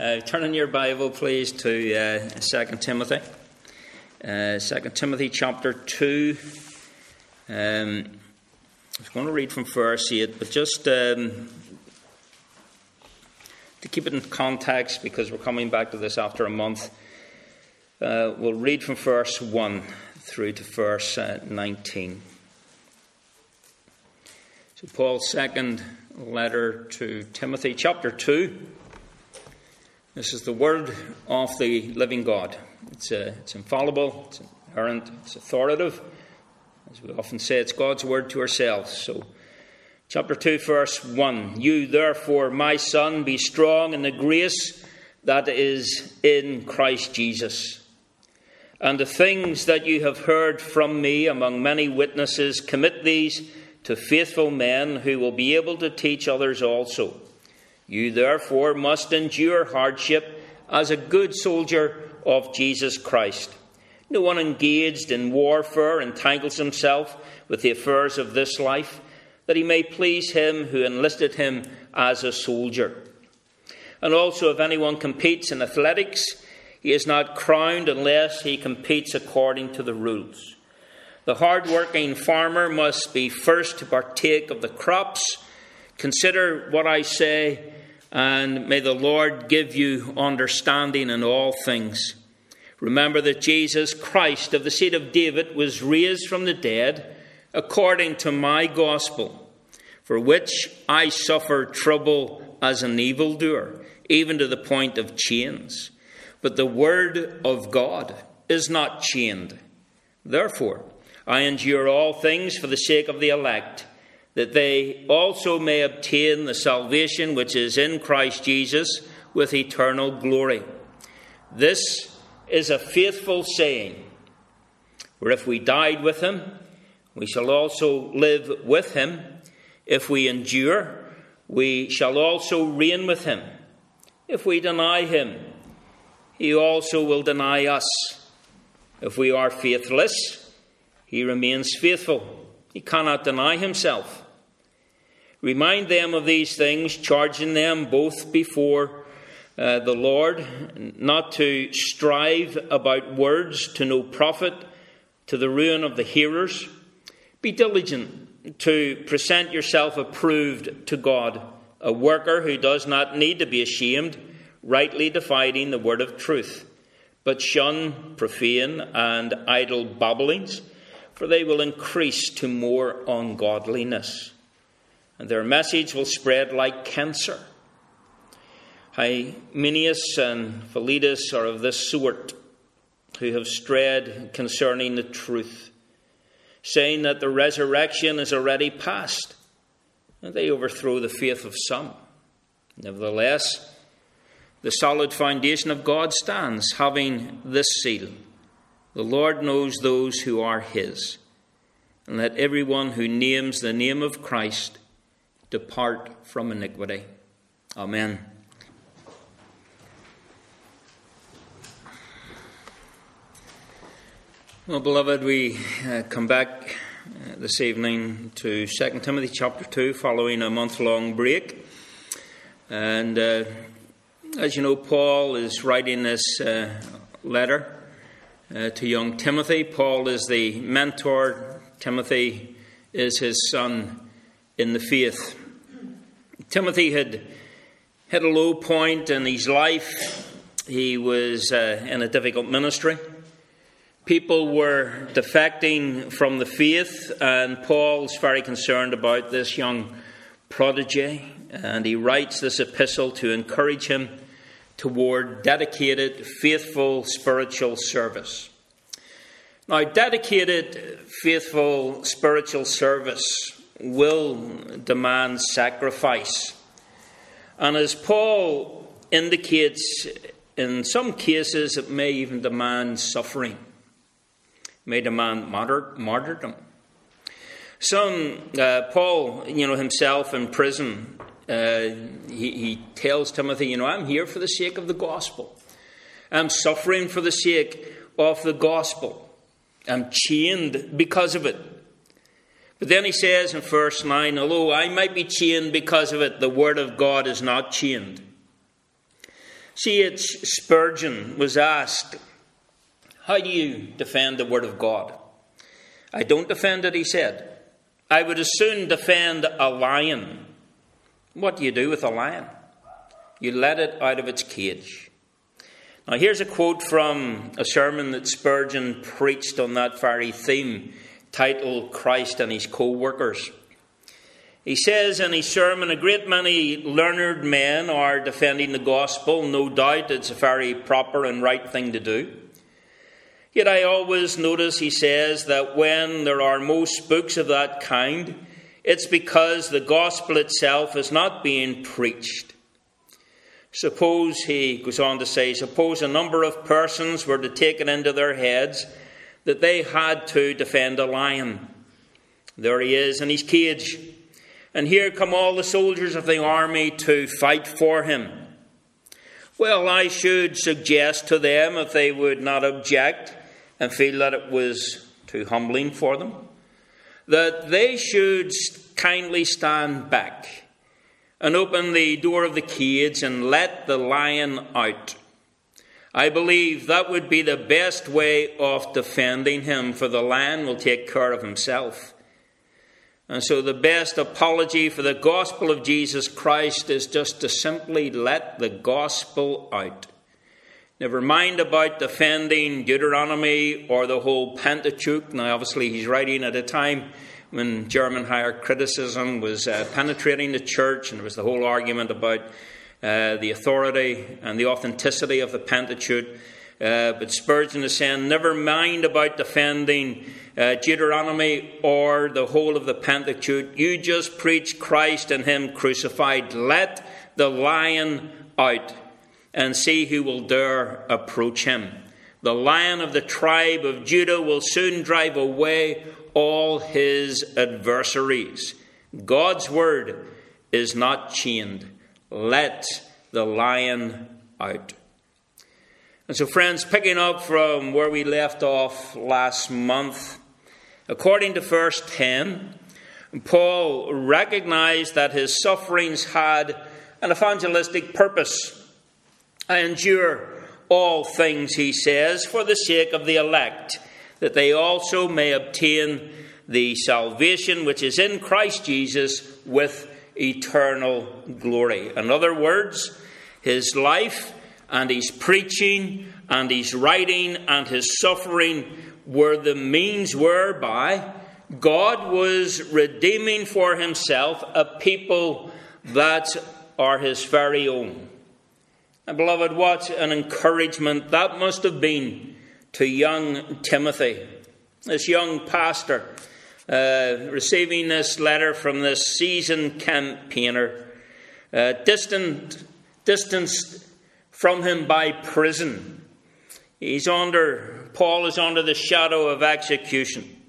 Uh, turn in your Bible, please, to uh, 2 Timothy. Uh, 2 Timothy chapter 2. Um, I was going to read from verse 8, but just um, to keep it in context, because we're coming back to this after a month, uh, we'll read from verse 1 through to verse uh, 19. So, Paul's second letter to Timothy, chapter 2. This is the word of the living God. It's, uh, it's infallible, it's inerrant, it's authoritative. As we often say, it's God's word to ourselves. So, chapter 2, verse 1 You, therefore, my son, be strong in the grace that is in Christ Jesus. And the things that you have heard from me among many witnesses, commit these to faithful men who will be able to teach others also. You therefore must endure hardship as a good soldier of Jesus Christ. No one engaged in warfare entangles himself with the affairs of this life, that he may please him who enlisted him as a soldier. And also, if anyone competes in athletics, he is not crowned unless he competes according to the rules. The hard working farmer must be first to partake of the crops. Consider what I say and may the Lord give you understanding in all things. Remember that Jesus Christ of the seed of David was raised from the dead according to my gospel, for which I suffer trouble as an evildoer, even to the point of chains. But the word of God is not chained. Therefore, I endure all things for the sake of the elect that they also may obtain the salvation which is in Christ Jesus with eternal glory. This is a faithful saying, for if we died with him, we shall also live with him. If we endure, we shall also reign with him. If we deny him, he also will deny us. If we are faithless, he remains faithful. He cannot deny himself. Remind them of these things, charging them both before uh, the Lord not to strive about words to no profit, to the ruin of the hearers. Be diligent to present yourself approved to God, a worker who does not need to be ashamed, rightly dividing the word of truth. But shun profane and idle babblings, for they will increase to more ungodliness and their message will spread like cancer. Hymenaeus and Philetus are of this sort who have strayed concerning the truth, saying that the resurrection is already past, and they overthrow the faith of some. Nevertheless, the solid foundation of God stands, having this seal The Lord knows those who are his, and let everyone who names the name of Christ depart from iniquity. Amen. Well, beloved, we uh, come back uh, this evening to 2 Timothy chapter 2 following a month long break. And uh, as you know, Paul is writing this uh, letter uh, to young Timothy. Paul is the mentor, Timothy is his son in the faith. Timothy had hit a low point in his life. He was uh, in a difficult ministry. People were defecting from the faith, and Paul's very concerned about this young prodigy. And he writes this epistle to encourage him toward dedicated, faithful spiritual service. Now, dedicated, faithful spiritual service will demand sacrifice. And as Paul indicates, in some cases it may even demand suffering, it may demand martyrdom. Some, uh, Paul, you know, himself in prison, uh, he, he tells Timothy, you know, I'm here for the sake of the gospel. I'm suffering for the sake of the gospel. I'm chained because of it. But then he says in verse 9, although I might be chained because of it, the word of God is not chained. C.H. Spurgeon was asked, How do you defend the Word of God? I don't defend it, he said. I would as soon defend a lion. What do you do with a lion? You let it out of its cage. Now, here's a quote from a sermon that Spurgeon preached on that very theme, titled Christ and His Co workers. He says in his sermon, a great many learned men are defending the gospel. No doubt it's a very proper and right thing to do. Yet I always notice, he says, that when there are most books of that kind, it's because the gospel itself is not being preached. Suppose, he goes on to say, suppose a number of persons were to take it into their heads that they had to defend a lion. There he is in his cage and here come all the soldiers of the army to fight for him. Well, I should suggest to them, if they would not object and feel that it was too humbling for them, that they should kindly stand back and open the door of the cage and let the lion out. I believe that would be the best way of defending him, for the lion will take care of himself. And so, the best apology for the gospel of Jesus Christ is just to simply let the gospel out. Never mind about defending Deuteronomy or the whole Pentateuch. Now, obviously, he's writing at a time when German higher criticism was uh, penetrating the church, and there was the whole argument about uh, the authority and the authenticity of the Pentateuch. Uh, but Spurgeon is saying, never mind about defending uh, Deuteronomy or the whole of the Pentateuch. You just preach Christ and Him crucified. Let the lion out and see who will dare approach him. The lion of the tribe of Judah will soon drive away all his adversaries. God's word is not chained. Let the lion out. And so, friends, picking up from where we left off last month, according to verse 10, Paul recognized that his sufferings had an evangelistic purpose. I endure all things, he says, for the sake of the elect, that they also may obtain the salvation which is in Christ Jesus with eternal glory. In other words, his life and his preaching and his writing and his suffering were the means whereby God was redeeming for himself a people that are his very own. And beloved, what an encouragement that must have been to young Timothy, this young pastor, uh, receiving this letter from this seasoned campaigner, uh, distant, distanced from him by prison. He's under, Paul is under the shadow of execution.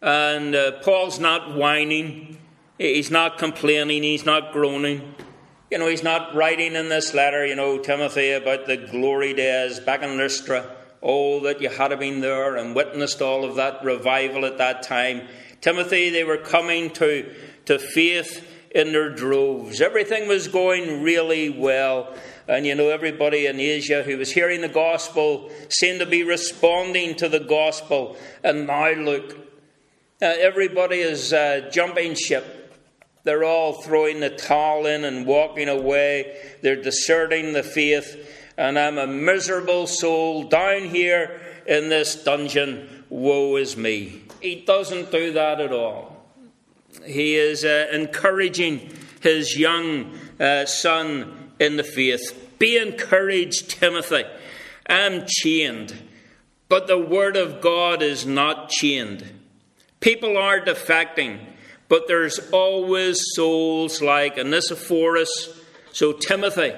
And uh, Paul's not whining, he's not complaining, he's not groaning. You know, he's not writing in this letter, you know, Timothy, about the glory days back in Lystra. Oh, that you had been there and witnessed all of that revival at that time. Timothy, they were coming to, to faith in their droves. Everything was going really well. And you know, everybody in Asia who was hearing the gospel seemed to be responding to the gospel. And now look, uh, everybody is uh, jumping ship. They're all throwing the towel in and walking away. They're deserting the faith. And I'm a miserable soul down here in this dungeon. Woe is me. He doesn't do that at all. He is uh, encouraging his young uh, son in the faith. Be encouraged, Timothy. I'm chained, but the Word of God is not chained. People are defecting, but there's always souls like Onesiphorus. So, Timothy,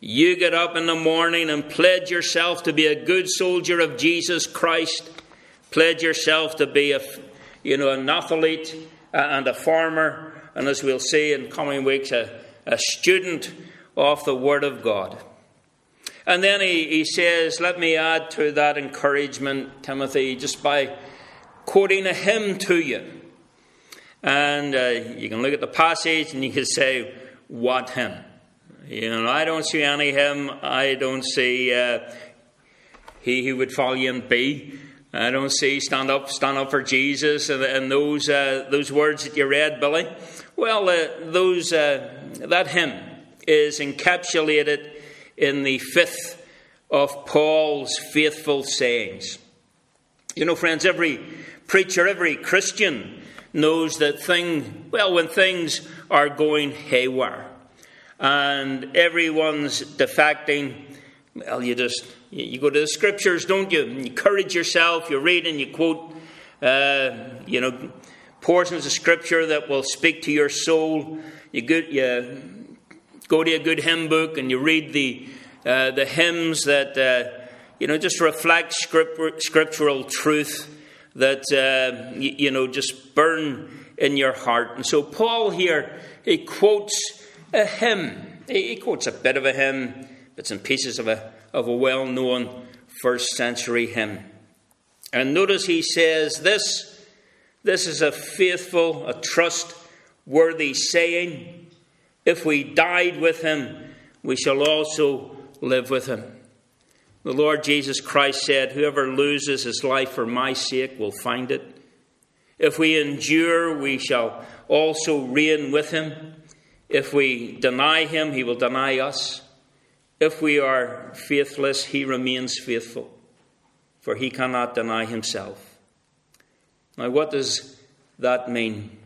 you get up in the morning and pledge yourself to be a good soldier of Jesus Christ. Pledge yourself to be a, you know, an athlete and a farmer, and as we'll see in coming weeks, a, a student of the Word of God. And then he, he says, Let me add to that encouragement, Timothy, just by quoting a hymn to you. And uh, you can look at the passage and you can say, What hymn? You know, I don't see any hymn. I don't see uh, he who would follow you and be. I don't see stand up, stand up for Jesus, and, and those uh, those words that you read, Billy. Well, uh, those uh, that hymn is encapsulated in the fifth of Paul's faithful sayings. You know, friends, every preacher, every Christian knows that thing well when things are going haywire and everyone's defecting. Well, you just you go to the scriptures, don't you? You encourage yourself. You read and you quote, uh, you know, portions of scripture that will speak to your soul. You go, you go to a good hymn book and you read the uh, the hymns that uh, you know just reflect script, scriptural truth that uh, you, you know just burn in your heart. And so Paul here he quotes a hymn. He, quotes a bit of a hymn, bits and pieces of a of a well known first century hymn. And notice he says this this is a faithful, a trustworthy saying. If we died with him, we shall also live with him. The Lord Jesus Christ said, Whoever loses his life for my sake will find it. If we endure, we shall also reign with him. If we deny him, he will deny us. If we are faithless, he remains faithful, for he cannot deny himself. Now, what does that mean?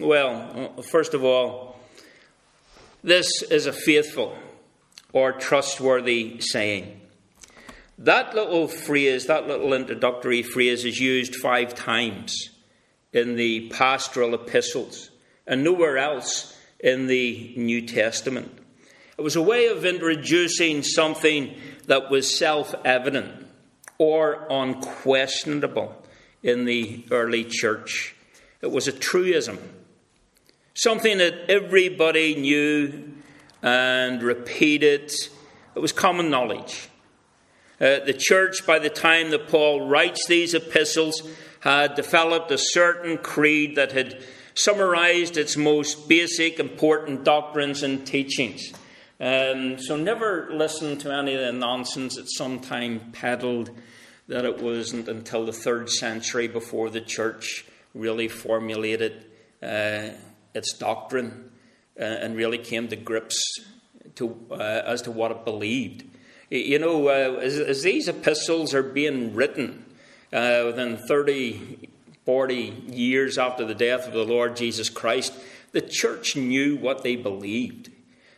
Well, first of all, this is a faithful or trustworthy saying. That little phrase, that little introductory phrase, is used five times in the pastoral epistles and nowhere else in the New Testament. It was a way of introducing something that was self evident or unquestionable in the early church. It was a truism, something that everybody knew and repeated. It was common knowledge. Uh, the church, by the time that Paul writes these epistles, had developed a certain creed that had summarized its most basic, important doctrines and teachings. Um, so never listen to any of the nonsense that sometime peddled that it wasn't until the third century before the church really formulated uh, its doctrine uh, and really came to grips to, uh, as to what it believed. You know, uh, as, as, these epistles are being written uh, within 30, 40 years after the death of the Lord Jesus Christ, the church knew what they believed.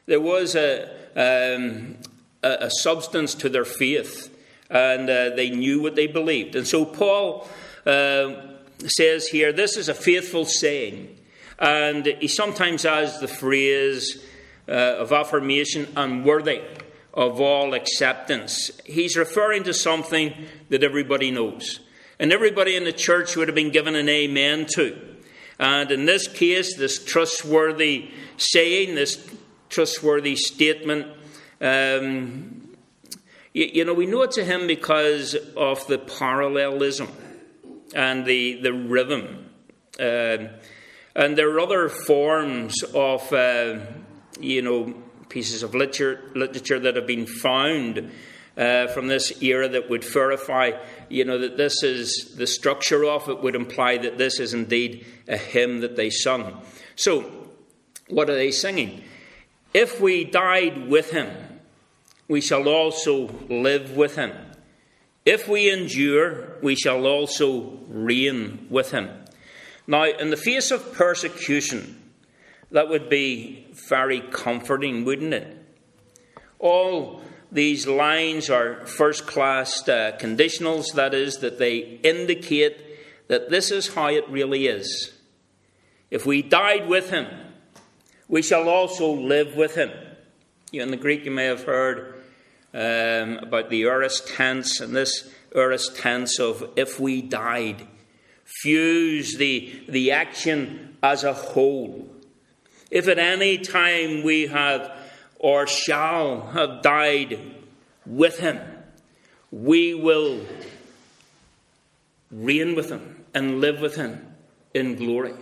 There was a, um, a, a, substance to their faith, and uh, they knew what they believed. And so Paul uh, says here, this is a faithful saying. And he sometimes has the phrase uh, of affirmation, unworthy of all acceptance. He's referring to something that everybody knows. And everybody in the church would have been given an amen to. And in this case, this trustworthy saying, this trustworthy statement. Um, you, you, know, we know it's a hymn because of the parallelism and the, the rhythm. Uh, and there are other forms of, uh, you know, pieces of literature, literature that have been found uh, from this era that would verify, you know, that this is the structure of it would imply that this is indeed a hymn that they sung. So, what are they singing? If we died with him, we shall also live with him. If we endure, we shall also reign with him. Now, in the face of persecution, that would be very comforting, wouldn't it? All these lines are first class uh, conditionals, that is, that they indicate that this is how it really is. If we died with him, we shall also live with him. In the Greek, you may have heard um, about the aorist tense, and this aorist tense of if we died, fuse the, the action as a whole. If at any time we have or shall have died with him, we will reign with him and live with him in glory.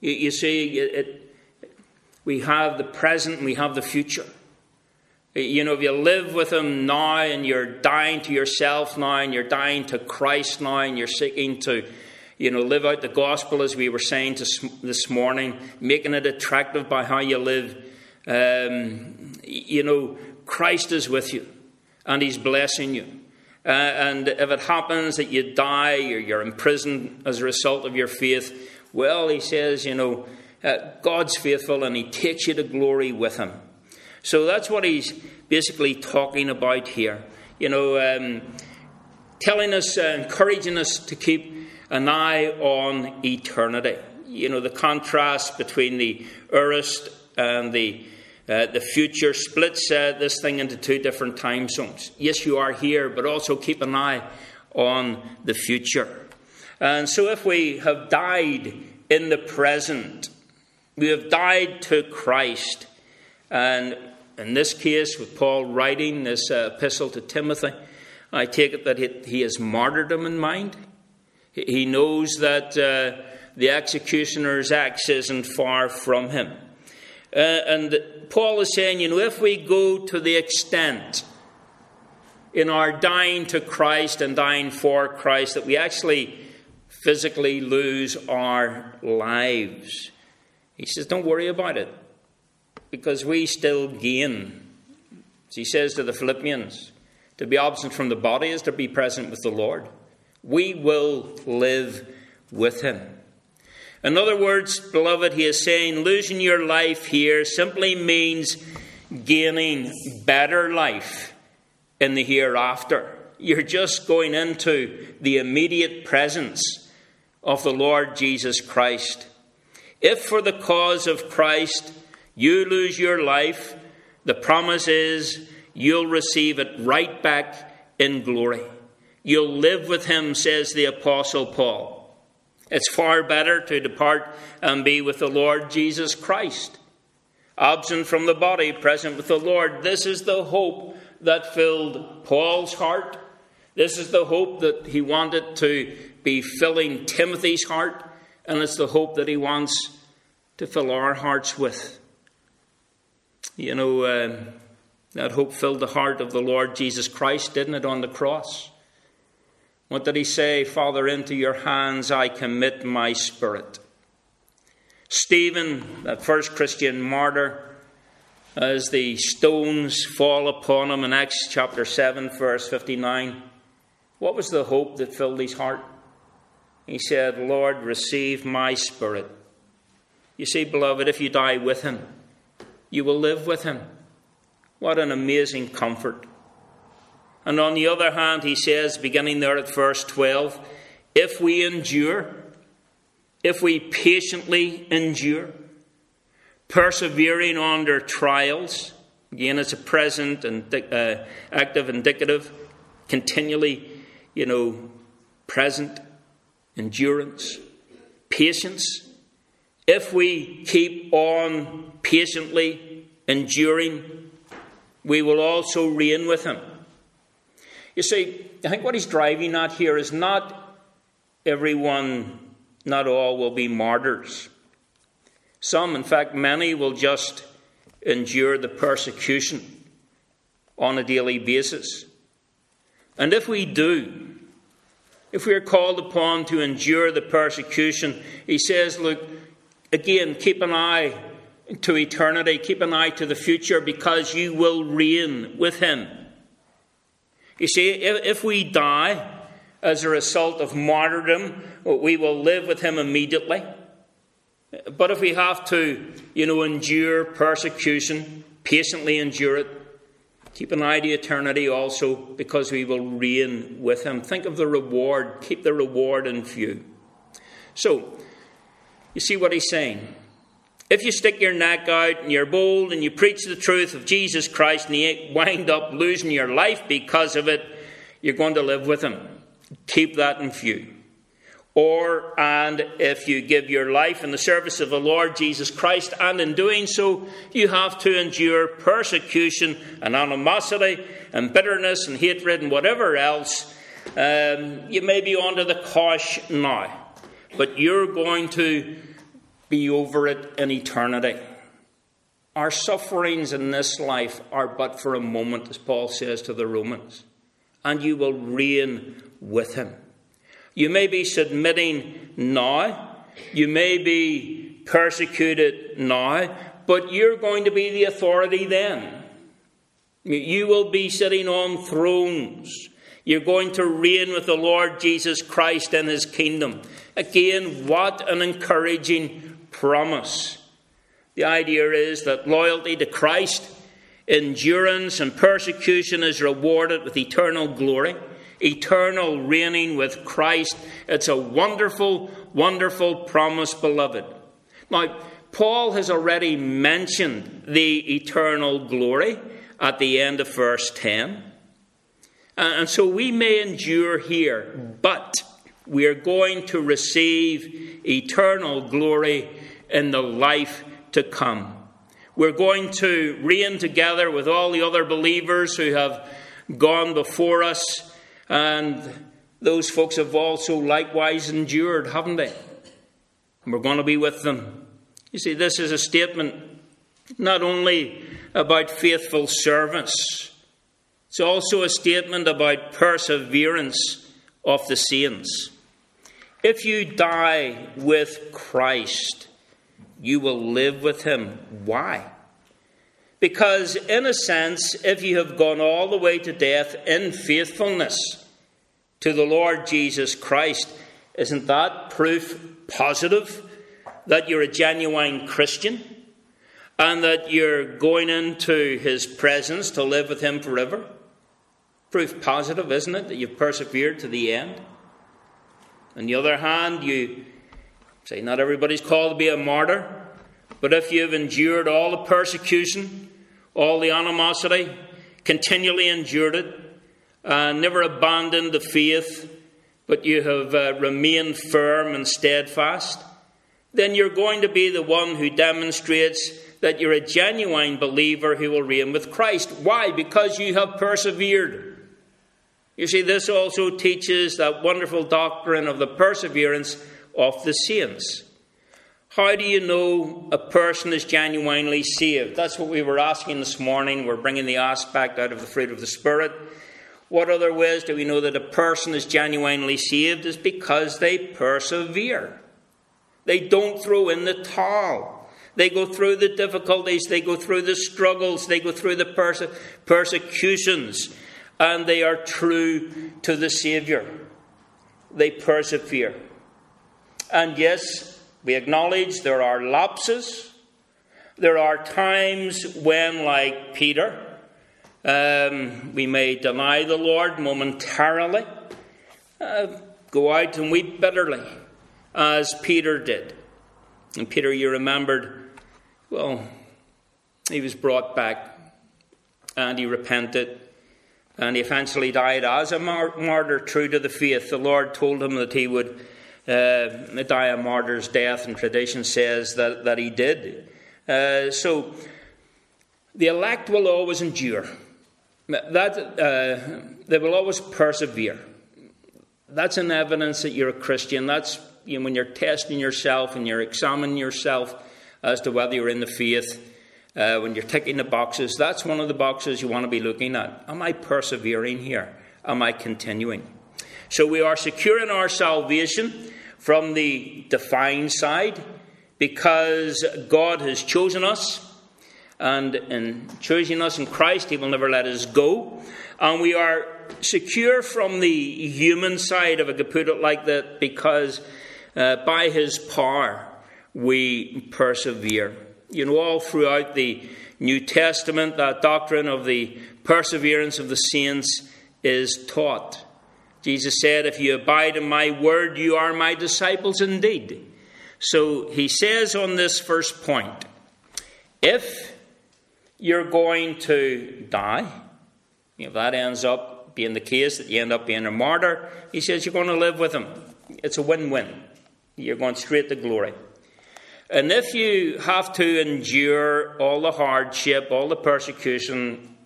You, you see, it, we have the present we have the future. You know, if you live with Him now and you're dying to yourself now and you're dying to Christ now and you're seeking to, you know, live out the gospel as we were saying this morning, making it attractive by how you live, um, you know, Christ is with you and He's blessing you. Uh, and if it happens that you die or you're imprisoned as a result of your faith, well, He says, you know, uh, God's faithful and He takes you to glory with Him. So that's what he's basically talking about here. You know, um, telling us, uh, encouraging us to keep an eye on eternity. You know, the contrast between the aorist and the uh, the future splits uh, this thing into two different time zones. Yes, you are here, but also keep an eye on the future. And so, if we have died in the present, we have died to Christ, and in this case, with Paul writing this uh, epistle to Timothy, I take it that he, has martyrdom in mind. He knows that uh, the executioner's axe isn't far from him. Uh, and Paul is saying, you know, if we go to the extent in our dying to Christ and dying for Christ that we actually physically lose our lives, he says, don't worry about it because we still gain. As he says to the Philippians, to be absent from the body is to be present with the Lord. We will live with him. In other words, beloved, he is saying losing your life here simply means gaining better life in the hereafter. You're just going into the immediate presence of the Lord Jesus Christ. If for the cause of Christ you lose your life, the promise is you'll receive it right back in glory. You'll live with him, says the Apostle Paul. It's far better to depart and be with the Lord Jesus Christ. Absent from the body, present with the Lord. This is the hope that filled Paul's heart. This is the hope that he wanted to be filling Timothy's heart. And it's the hope that he wants to fill our hearts with. You know, uh, that hope filled the heart of the Lord Jesus Christ, didn't it, on the cross? What did he say? Father, into your hands I commit my spirit. Stephen, that first Christian martyr, as the stones fall upon him in Acts chapter 7, verse 59, what was the hope that filled his heart? He said, Lord, receive my spirit. You see, beloved, if you die with him, you will live with him. What an amazing comfort. And on the other hand, he says, beginning there at verse 12, if we endure, if we patiently endure, persevering under trials, again, it's a present and uh, active indicative, continually, you know, present, endurance, patience. If we keep on patiently enduring, we will also reign with him. You see, I think what he's driving at here is not everyone, not all, will be martyrs. Some, in fact, many will just endure the persecution on a daily basis. And if we do, if we are called upon to endure the persecution, he says, look, again, keep an eye to eternity. Keep an eye to the future because you will reign with him. You see, if, we die as a result of martyrdom, we will live with him immediately. But if we have to, you know, endure persecution, patiently endure it, keep an eye to eternity also because we will reign with him. Think of the reward, keep the reward in view. So, you see what he's saying? If you stick your neck out and you're bold and you preach the truth of Jesus Christ and you wind up losing your life because of it, you're going to live with Him. Keep that in view. Or, and if you give your life in the service of the Lord Jesus Christ, and in doing so, you have to endure persecution and animosity and bitterness and hatred and whatever else, um, you may be under the cosh now. But you're going to be over it in eternity. our sufferings in this life are but for a moment, as Paul says to the Romans, and you will reign with him. You may be submitting now, you may be persecuted now, but you're going to be the authority then. You will be sitting on thrones. You're going to reign with the Lord Jesus Christ in his kingdom. Again, what an encouraging promise. The idea is that loyalty to Christ, endurance, and persecution is rewarded with eternal glory, eternal reigning with Christ. It's a wonderful, wonderful promise, beloved. Now, Paul has already mentioned the eternal glory at the end of verse 10. And so we may endure here, but we are going to receive eternal glory in the life to come. We're going to reign together with all the other believers who have gone before us, and those folks have also likewise endured, haven't they? And we're going to be with them. You see, this is a statement not only about faithful service, it's also a statement about perseverance of the saints. If you die with Christ, you will live with him. Why? Because, in a sense, if you have gone all the way to death in faithfulness to the Lord Jesus Christ, isn't that proof positive that you're a genuine Christian and that you're going into his presence to live with him forever? Proof positive, isn't it, that you've persevered to the end? On the other hand, you Say, not everybody's called to be a martyr, but if you've endured all the persecution, all the animosity, continually endured it, uh, never abandoned the faith, but you have uh, remained firm and steadfast, then you're going to be the one who demonstrates that you're a genuine believer who will reign with Christ. Why? Because you have persevered. You see, this also teaches that wonderful doctrine of the perseverance of the saints. How do you know a person is genuinely saved? That's what we were asking this morning. We're bringing the aspect out of the fruit of the Spirit. What other ways do we know that a person is genuinely saved? Is because they persevere. They don't throw in the towel. They go through the difficulties, they go through the struggles, they go through the perse- persecutions, and they are true to the Saviour. They persevere. And yes, we acknowledge there are lapses. There are times when, like Peter, um, we may deny the Lord momentarily, uh, go out and weep bitterly, as Peter did. And Peter, you remembered, well, he was brought back and he repented and he eventually died as a martyr true to the faith. The Lord told him that he would uh, martyr's death, and tradition says that, that he did. Uh, so the elect will always endure. That, uh, they will always persevere. That's an evidence that you're a Christian. That's you know, when you're testing yourself and you're examining yourself as to whether you're in the faith. Uh, when you're ticking the boxes, that's one of the boxes you want to be looking at. Am I persevering here? Am I continuing? So we are secure in our salvation from the defined side because God has chosen us, and in choosing us in Christ, He will never let us go. And we are secure from the human side, if I could put it like that, because uh, by His power we persevere. You know, all throughout the New Testament, that doctrine of the perseverance of the saints is taught. Jesus said, If you abide in my word, you are my disciples indeed. So he says on this first point if you're going to die, if that ends up being the case, that you end up being a martyr, he says you're going to live with him. It's a win win. You're going straight to glory. And if you have to endure all the hardship, all the persecution,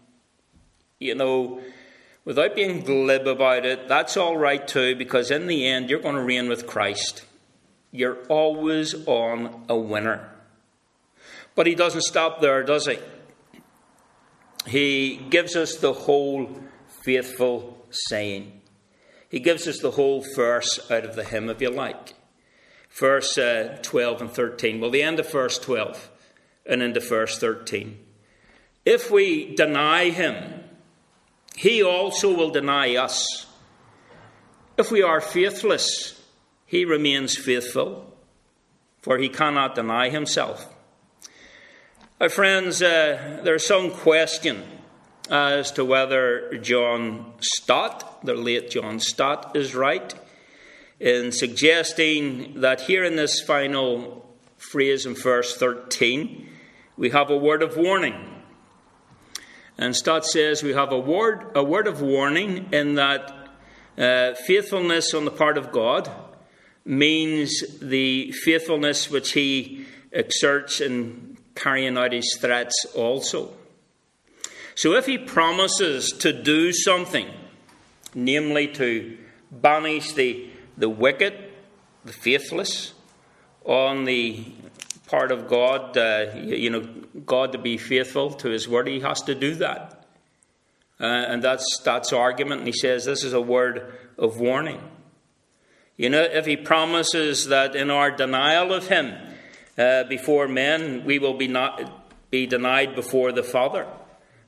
you know, without being glib about it, that's all right too, because in the end, you're going to reign with Christ. You're always on a winner. But he doesn't stop there, does he? He gives us the whole faithful saying. He gives us the whole verse out of the hymn, if you like. Verse uh, 12 and 13. Well, the end of verse 12 and into verse 13. If we deny him, he also will deny us. If we are faithless, he remains faithful, for he cannot deny himself. My friends, uh, there's some question as to whether John Stott, the late John Stott, is right in suggesting that here in this final phrase in verse 13, we have a word of warning. And Stott says we have a word, a word of warning in that uh, faithfulness on the part of God means the faithfulness which he exerts in carrying out his threats also. So if he promises to do something, namely to banish the, the wicked, the faithless, on the part of God, uh, you know, God to be faithful to his word, he has to do that. Uh, and that's that's argument. And he says this is a word of warning. You know, if he promises that in our denial of him uh, before men, we will be not be denied before the Father.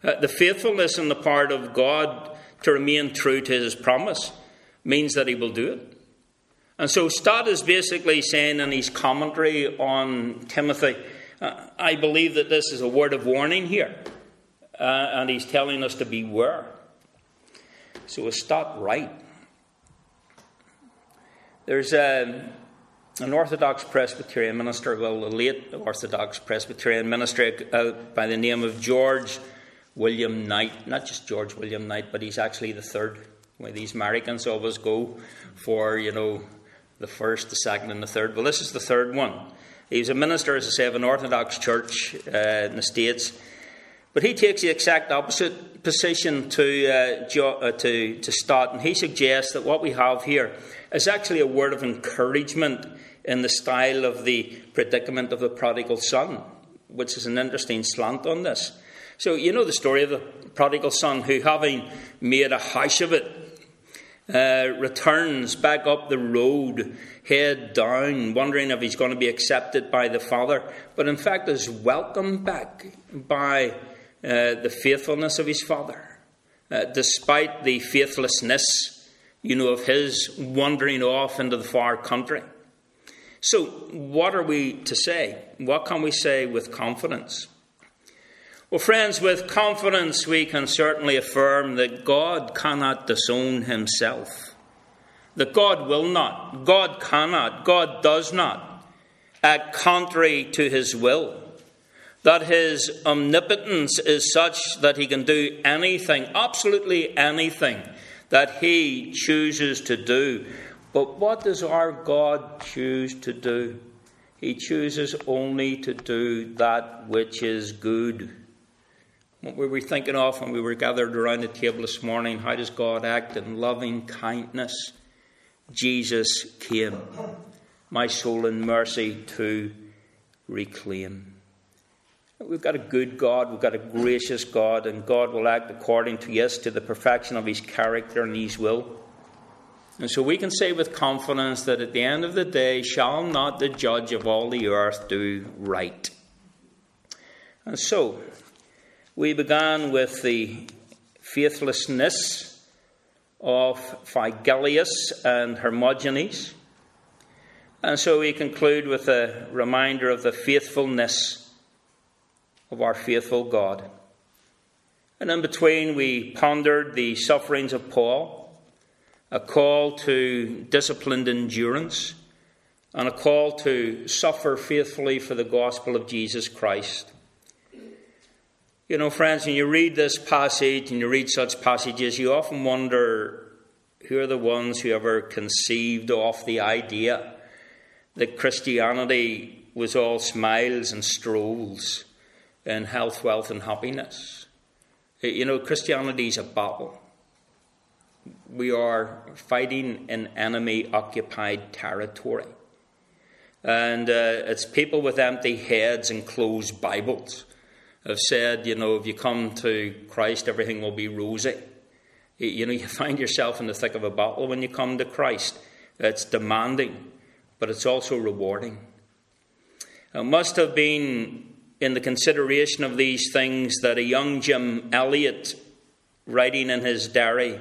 Uh, the faithfulness on the part of God to remain true to his promise means that he will do it. And so Stott is basically saying in his commentary on Timothy, uh, I believe that this is a word of warning here. Uh, and he's telling us to beware. So is Stott right? There's a, um, an Orthodox Presbyterian minister, well, a late Orthodox Presbyterian minister uh, by the name of George William Knight. Not just George William Knight, but he's actually the third. Where these Americans always go for, you know, the first, the second, and the third. Well, this is the third one. He was a minister, as I say, of an Orthodox church uh, in the States. But he takes the exact opposite position to, uh, jo- uh, to, to Stott, and he suggests that what we have here is actually a word of encouragement in the style of the predicament of the prodigal son, which is an interesting slant on this. So, you know the story of the prodigal son who, having made a hash of it, uh, returns back up the road, head down, wondering if he's going to be accepted by the Father, but in fact is welcomed back by uh, the faithfulness of his Father. Uh, despite the faithlessness, you know, of his wandering off into the far country. So, what are we to say? What can we say with confidence? Well, friends, with confidence we can certainly affirm that God cannot disown himself. That God will not, God cannot, God does not act contrary to his will. That his omnipotence is such that he can do anything, absolutely anything, that he chooses to do. But what does our God choose to do? He chooses only to do that which is good. What we were we thinking of when we were gathered around the table this morning? How does God act in loving kindness? Jesus came, my soul in mercy to reclaim. We've got a good God, we've got a gracious God, and God will act according to, yes, to the perfection of His character and His will. And so we can say with confidence that at the end of the day, shall not the judge of all the earth do right? And so, we began with the faithlessness of Phygellus and Hermogenes. And so we conclude with a reminder of the faithfulness of our faithful God. And in between, we pondered the sufferings of Paul, a call to disciplined endurance, and a call to suffer faithfully for the gospel of Jesus Christ. You know, friends, when you read this passage and you read such passages, you often wonder who are the ones who ever conceived of the idea that Christianity was all smiles and strolls and health, wealth, and happiness. You know, Christianity is a battle. We are fighting in enemy occupied territory. And uh, it's people with empty heads and closed Bibles have said, you know, if you come to Christ, everything will be rosy. You know, you find yourself in the thick of a battle when you come to Christ. It's demanding, but it's also rewarding. It must have been in the consideration of these things that a young Jim Elliot, writing in his diary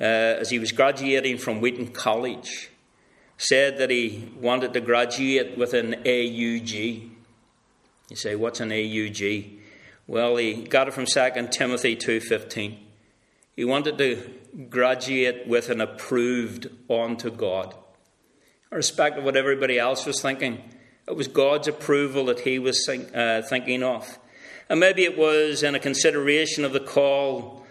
uh, as he was graduating from Wheaton College, said that he wanted to graduate with an AUG. You say, what's an AUG? Well, he got it from 2 Timothy 2.15. He wanted to graduate with an approved unto God. Irrespective of what everybody else was thinking, it was God's approval that he was think, uh, thinking of. And maybe it was in a consideration of the call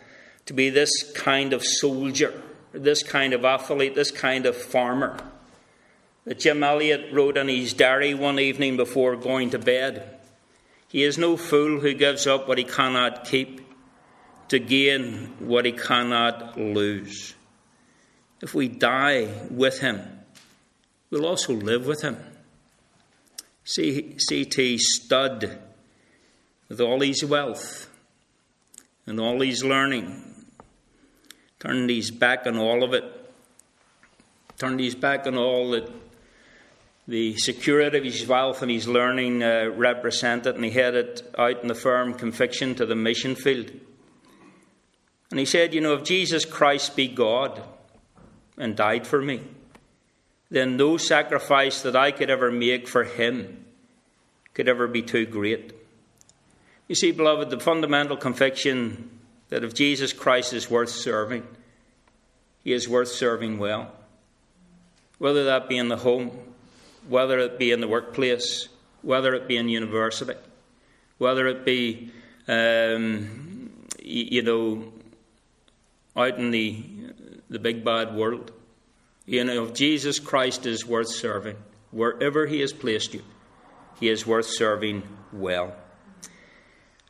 to be this kind of soldier, this kind of athlete, this kind of farmer that Jim Elliot wrote in his diary one evening before going to bed. He is no fool who gives up what he cannot keep to gain what he cannot lose. If we die with him, we'll also live with him. C.T. Studd, with all his wealth and all his learning, turned his back on all of it, turned his back on all that the security of his wealth and his learning uh, represented, and he headed out in the firm conviction to the mission field. And he said, You know, if Jesus Christ be God and died for me, then no sacrifice that I could ever make for him could ever be too great. You see, beloved, the fundamental conviction that if Jesus Christ is worth serving, he is worth serving well. Whether that be in the home, whether it be in the workplace, whether it be in university, whether it be, um, you know, out in the, the big bad world. You know, if Jesus Christ is worth serving, wherever He has placed you, He is worth serving well.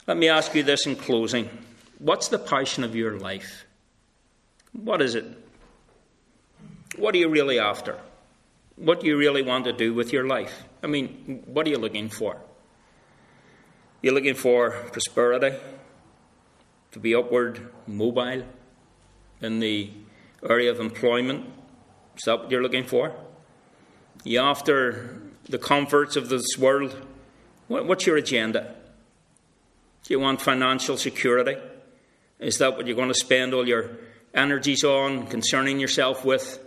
Let me ask you this in closing What's the passion of your life? What is it? What are you really after? What do you really want to do with your life? I mean, what are you looking for? You're looking for prosperity, to be upward mobile in the area of employment. Is that what you're looking for? You after the comforts of this world? What's your agenda? Do you want financial security? Is that what you're going to spend all your energies on, concerning yourself with?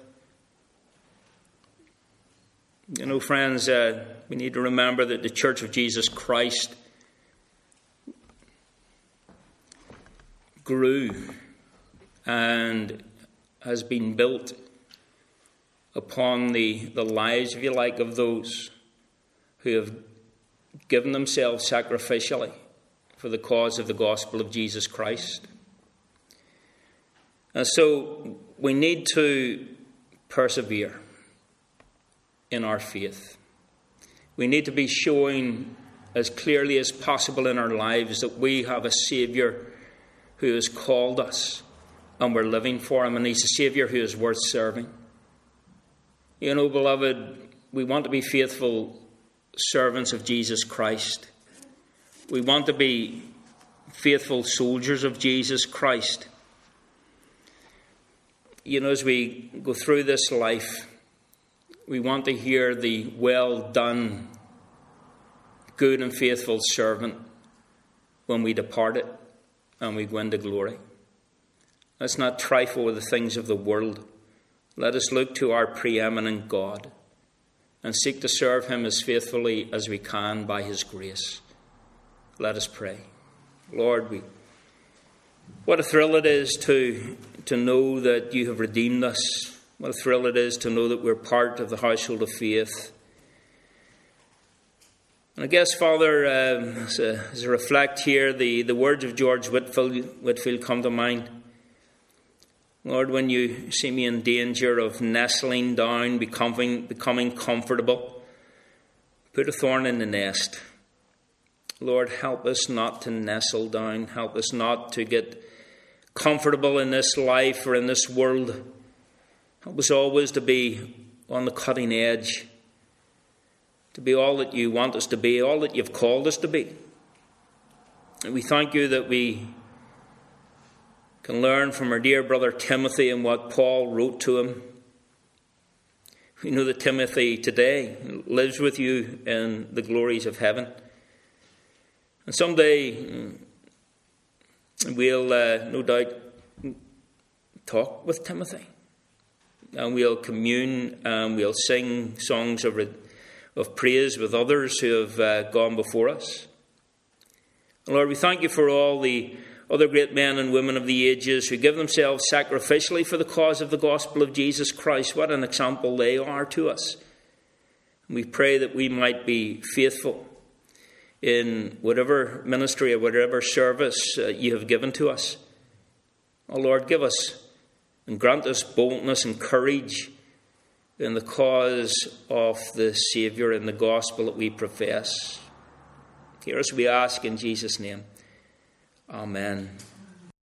You know, friends, uh, we need to remember that the Church of Jesus Christ grew and has been built upon the, the lives, if you like, of those who have given themselves sacrificially for the cause of the gospel of Jesus Christ. And so we need to persevere in our faith. We need to be showing as clearly as possible in our lives that we have a Saviour who has called us and we're living for Him, and He's a Saviour who is worth serving. You know, beloved, we want to be faithful servants of Jesus Christ. We want to be faithful soldiers of Jesus Christ. You know, as we go through this life, we want to hear the well done, good and faithful servant when we depart it and we go into glory. Let's not trifle with the things of the world. Let us look to our preeminent God and seek to serve Him as faithfully as we can by His grace. Let us pray. Lord, we, what a thrill it is to, to know that you have redeemed us what a thrill it is to know that we're part of the household of faith. And I guess, Father, um, as, I, as, I, reflect here, the, the words of George Whitfield, Whitefield come to mind. Lord, when you see me in danger of nestling down, becoming, becoming comfortable, put a thorn in the nest. Lord, help us not to nestle down. Help us not to get comfortable in this life or in this world. Help us always to be on the cutting edge to be all that you want us to be, all that you've called us to be. And we thank you that we can learn from our dear brother Timothy and what Paul wrote to him. We know that Timothy today lives with you in the glories of heaven. And someday mm, we'll uh, no doubt talk with Timothy. And we'll commune and we'll sing songs of, of praise with others who have uh, gone before us. Lord, we thank you for all the other great men and women of the ages who give themselves sacrificially for the cause of the gospel of Jesus Christ. What an example they are to us. We pray that we might be faithful in whatever ministry or whatever service uh, you have given to us. Oh Lord, give us and grant us boldness and courage in the cause of the Saviour and the gospel that we profess. Hear us, we ask in Jesus' name. Amen.